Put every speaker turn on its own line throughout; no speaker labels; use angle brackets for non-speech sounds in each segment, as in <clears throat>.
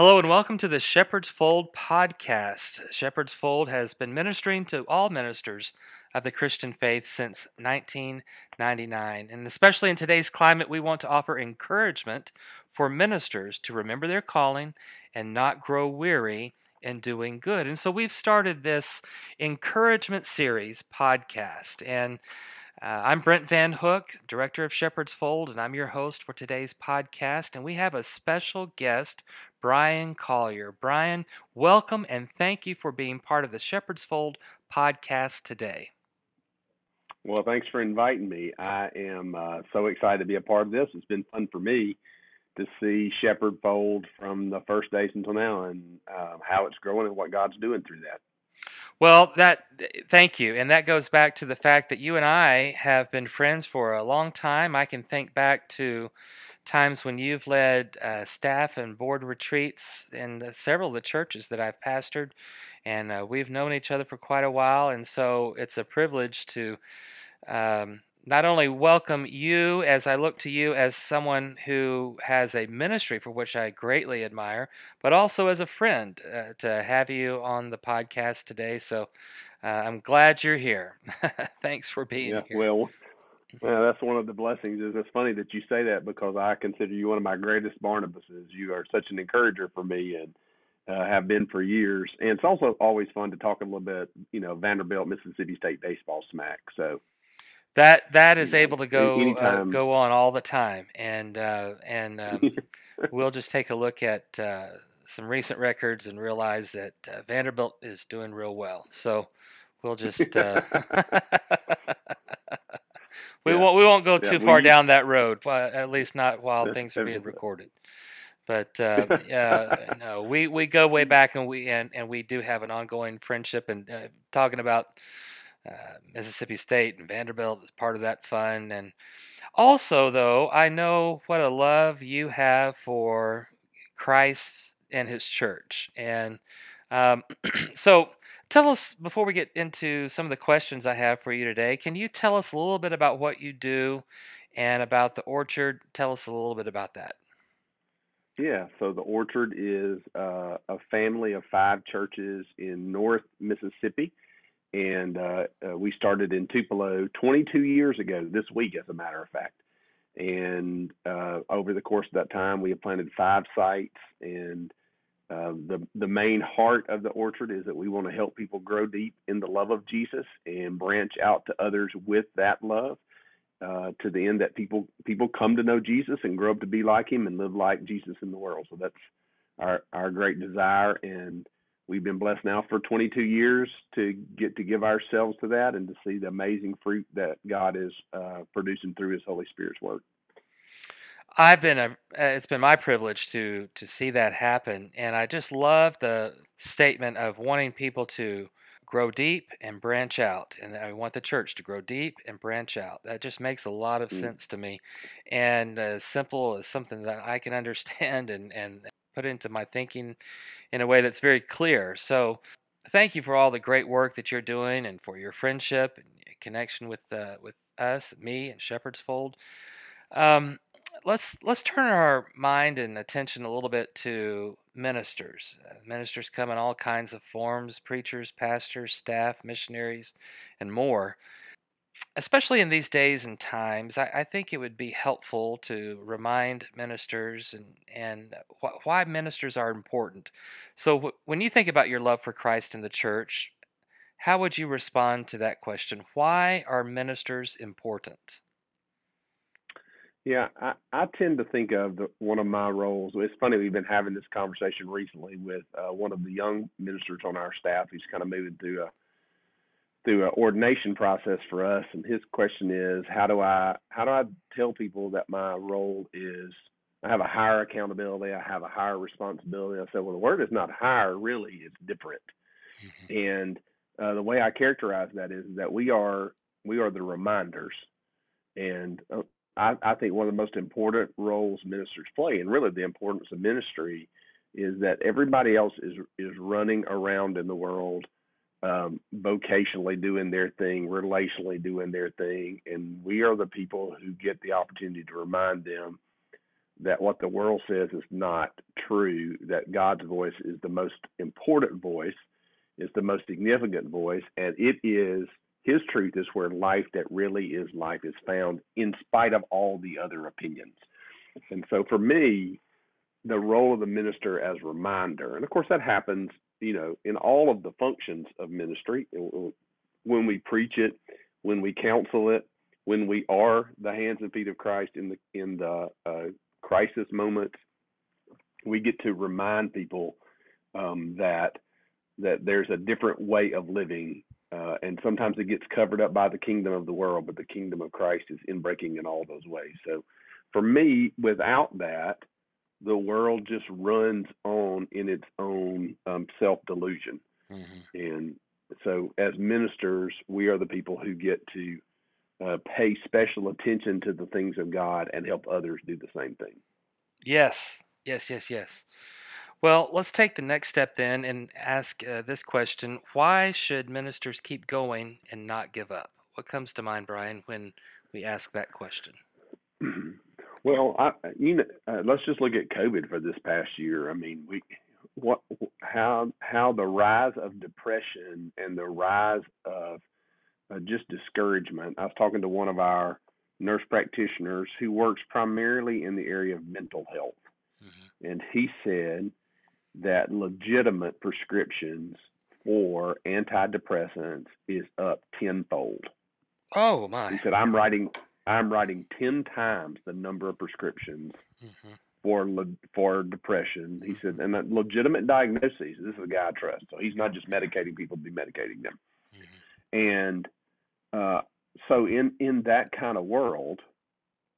Hello and welcome to the Shepherd's Fold podcast. Shepherd's Fold has been ministering to all ministers of the Christian faith since 1999. And especially in today's climate, we want to offer encouragement for ministers to remember their calling and not grow weary in doing good. And so we've started this encouragement series podcast. And uh, I'm Brent Van Hook, director of Shepherd's Fold, and I'm your host for today's podcast. And we have a special guest Bryan Collier. Bryan, welcome and thank you for being part of the Shepherd's Fold podcast today.
Well, thanks for inviting me. I am uh, so excited to be a part of this. It's been fun for me to see Shepherd Fold from the first days until now and uh, how it's growing and what God's doing through that.
Well, that thank you, and that goes back to the fact that you and I have been friends for a long time. I can think back to times when you've led uh, staff and board retreats in the, several of the churches that I've pastored, and uh, we've known each other for quite a while. And so it's a privilege to um, not only welcome you as I look to you as someone who has a ministry for which I greatly admire, but also as a friend uh, to have you on the podcast today. So uh, I'm glad you're here. <laughs> Thanks for being yeah,
here. Well, yeah, that's one of the blessings. Is it's funny that you say that because I consider you one of my greatest Barnabases. You are such an encourager for me, and uh, have been for years. And it's also always fun to talk a little bit, you know, Vanderbilt, Mississippi State baseball smack. So
that that is able to go uh, go on all the time, and uh, and um, <laughs> we'll just take a look at uh, some recent records and realize that uh, Vanderbilt is doing real well. So we'll just. Uh, <laughs> <laughs> we yeah. won't we won't go too yeah, far down that road. At least not while things are being recorded. But uh, uh, <laughs> no, we, we go way back, and we and, and we do have an ongoing friendship. And uh, talking about uh, Mississippi State and Vanderbilt is part of that fun. And also, though, I know what a love you have for Christ and His church, and um, <clears throat> so Tell us, before we get into some of the questions I have for you today, can you tell us a little bit about what you do and about the orchard? Tell us a little bit about that.
Yeah, so the orchard is uh, a family of five churches in North Mississippi. And uh, uh, we started in Tupelo 22 years ago, this week, as a matter of fact. And uh, over the course of that time, we have planted five sites and uh, the the main heart of the orchard is that we want to help people grow deep in the love of Jesus and branch out to others with that love, uh, to the end that people people come to know Jesus and grow up to be like Him and live like Jesus in the world. So that's our our great desire, and we've been blessed now for 22 years to get to give ourselves to that and to see the amazing fruit that God is uh, producing through His Holy Spirit's work.
I've been a, uh, it's been my privilege to to see that happen, and I just love the statement of wanting people to grow deep and branch out, and I want the church to grow deep and branch out. That just makes a lot of mm. sense to me, and as simple as something that I can <laughs> understand and and put into my thinking in a way that's very clear. So, thank you for all the great work that you're doing, and for your friendship and connection with uh, with us, me, and Shepherd's Fold. Um, let's let's turn our mind and attention a little bit to ministers. Uh, ministers come in all kinds of forms: preachers, pastors, staff, missionaries, and more. Especially in these days and times, I, I think it would be helpful to remind ministers and and wh- why ministers are important. So, when you think about your love for Christ and the church, how would you respond to that question? Why are ministers important?
Yeah, I, I tend to think of the, one of my roles. It's funny we've been having this conversation recently with uh, one of the young ministers on our staff who's kind of moving through a through an ordination process for us, and his question is, how do I how do I tell people that my role is I have a higher accountability, I have a higher responsibility. I said, well, the word is not higher, really, it's different. Mm-hmm. And uh, the way I characterize that is that we are we are the reminders and uh, I, I think one of the most important roles ministers play, and really the importance of ministry, is that everybody else is is running around in the world, um, vocationally doing their thing, relationally doing their thing, and we are the people who get the opportunity to remind them that what the world says is not true, that God's voice is the most important voice, is the most significant voice, and it is his truth is where life that really is life is found, in spite of all the other opinions. And so for me, the role of the minister as reminder, and of course that happens, you know, in all of the functions of ministry, when we preach it, when we counsel it, when we are the hands and feet of Christ in the in the uh, crisis moments, we get to remind people um, that that there's a different way of living uh, and sometimes it gets covered up by the kingdom of the world, but the kingdom of Christ is inbreaking in all those ways. So for me, without that, the world just runs on in its own um, self delusion. Mm-hmm. And so, as ministers, we are the people who get to uh, pay special attention to the things of God and help others do the same thing.
Yes, yes, yes, yes. Well, let's take the next step then and ask uh, this question Why should ministers keep going and not give up? What comes to mind, Brian, when we ask that question?
<clears throat> Well, I, you know, uh, let's just look at COVID for this past year. I mean, we what how how the rise of depression and the rise of uh, just discouragement. I was talking to one of our nurse practitioners who works primarily in the area of mental health, mm-hmm. and he said that legitimate prescriptions for antidepressants is up tenfold.
Oh my!
He said, "I'm writing, I'm writing ten times the number of prescriptions mm-hmm. for le- for depression." He said, mm-hmm. "And legitimate diagnoses. This is a guy I trust, so he's not just medicating people to be medicating them." Mm-hmm. And uh, so, in in that kind of world,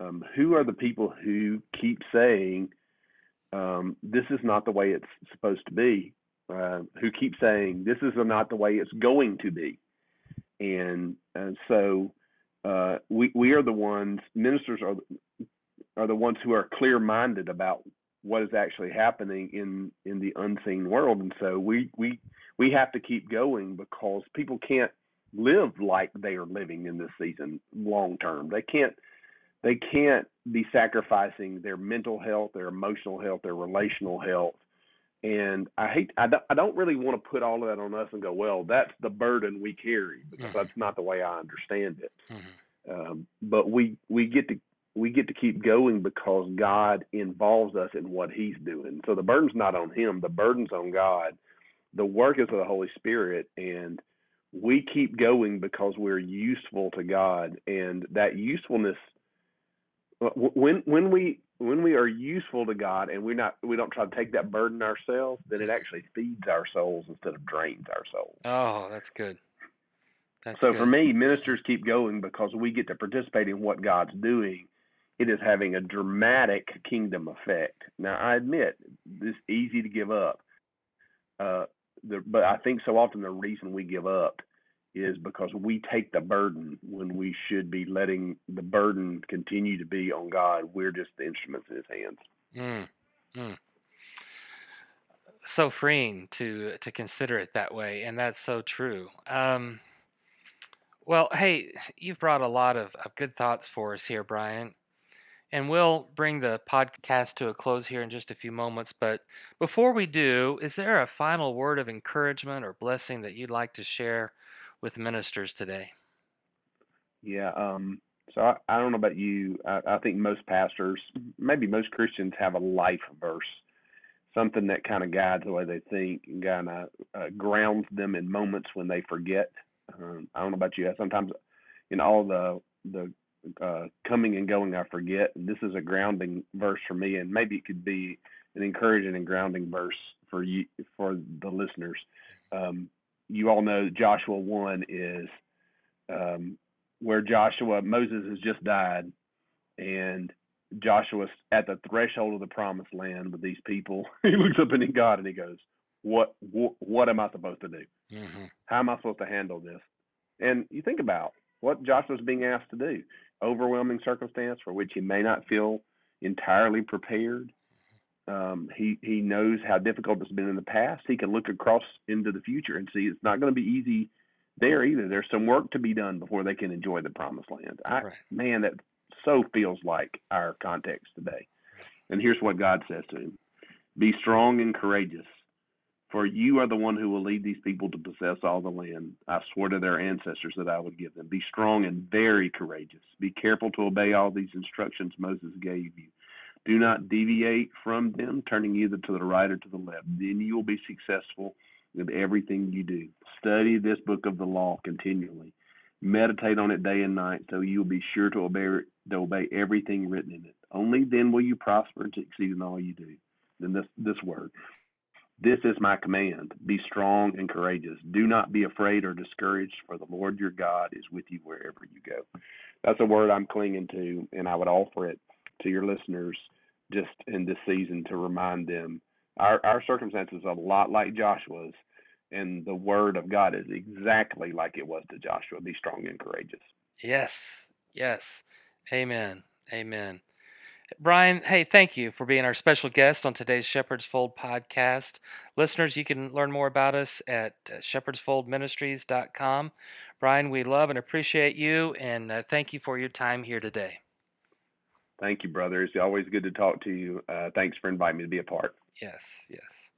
um, who are the people who keep saying? um, this is not the way it's supposed to be, uh, who keep saying this is not the way it's going to be. And, and so uh, we, we are the ones, ministers are, are the ones who are clear minded about what is actually happening in in the unseen world and so we we we have to keep going because people can't live like they are living in this season long term they can't they can't be sacrificing their mental health, their emotional health, their relational health. And I hate, I don't, I don't really want to put all of that on us and go, well, that's the burden we carry because mm-hmm. that's not the way I understand it. Mm-hmm. Um, but we, we get to, we get to keep going because God involves us in what he's doing. So the burden's not on him. The burden's on God. The work is of the Holy Spirit. And, we keep going because we're useful to God, and that usefulness uh, when when we when we are useful to God and we're not we don't try to take that burden ourselves, then it actually feeds our souls instead of drains our souls.
Oh, that's good.
That's so good. for me, ministers keep going because we get to participate in what God's doing. It is having a dramatic kingdom effect. Now I admit it's easy to give up, uh, the, but I think so often the reason we give up is because we take the burden when we should be letting the burden continue to be on God. We're just the instruments in His hands. Mm, mm.
So freeing to to consider it that way, and that's so true. Um, well, hey, you've brought a lot of, of good thoughts for us here, Bryan. And we'll bring the podcast to a close here in just a few moments. But before we do, is there a final word of encouragement or blessing that you'd like to share with ministers today?
Yeah, um, so I, I, don't know about you. I, I, think most pastors, maybe most Christians, have a life verse, something that kind of guides the way they think and kind of uh, grounds them in moments when they forget. Um, I don't know about you. I sometimes, in all the the uh, coming and going, I forget. This is a grounding verse for me, and maybe it could be an encouraging and grounding verse for you for the listeners. Um, you all know Joshua 1 is um, where Joshua, Moses has just died, and Joshua's at the threshold of the promised land with these people. <laughs> he looks up he God and he goes, what, what, what am I supposed to do? Mm-hmm. How am I supposed to handle this? And you think about what Joshua's being asked to do overwhelming circumstance for which he may not feel entirely prepared. Um, he he knows how difficult it's been in the past. He can look across into the future and see it's not going to be easy there either. There's some work to be done before they can enjoy the promised land. I, right. Man, that so feels like our context today. And here's what God says to him: Be strong and courageous, for you are the one who will lead these people to possess all the land. I swore to their ancestors that I would give them. Be strong and very courageous. Be careful to obey all these instructions Moses gave you do not deviate from them, turning either to the right or to the left. Then you will be successful in everything you do. Study this book of the law continually. Meditate on it day and night, so you will be sure to obey, to obey everything written in it. Only then will you prosper to exceed in all you do. Then this, this word. This is my command. Be strong and courageous. Do not be afraid or discouraged, for the Lord your God is with you wherever you go. That's a word I'm clinging to, and I would offer it to your listeners just in this season to remind them our, our circumstances are a lot like Joshua's, and the word of God is exactly like it was to Joshua be strong and courageous.
Yes, yes. Amen. Amen. Bryan, hey, thank you for being our special guest on today's Shepherd's Fold podcast. Listeners, you can learn more about us at uh, shepherdsfoldministries.com. Bryan, we love and appreciate you, and uh, thank you for your time here today.
Thank you, brother. It's always good to talk to you. Uh, thanks for inviting me to be a part.
Yes, yes.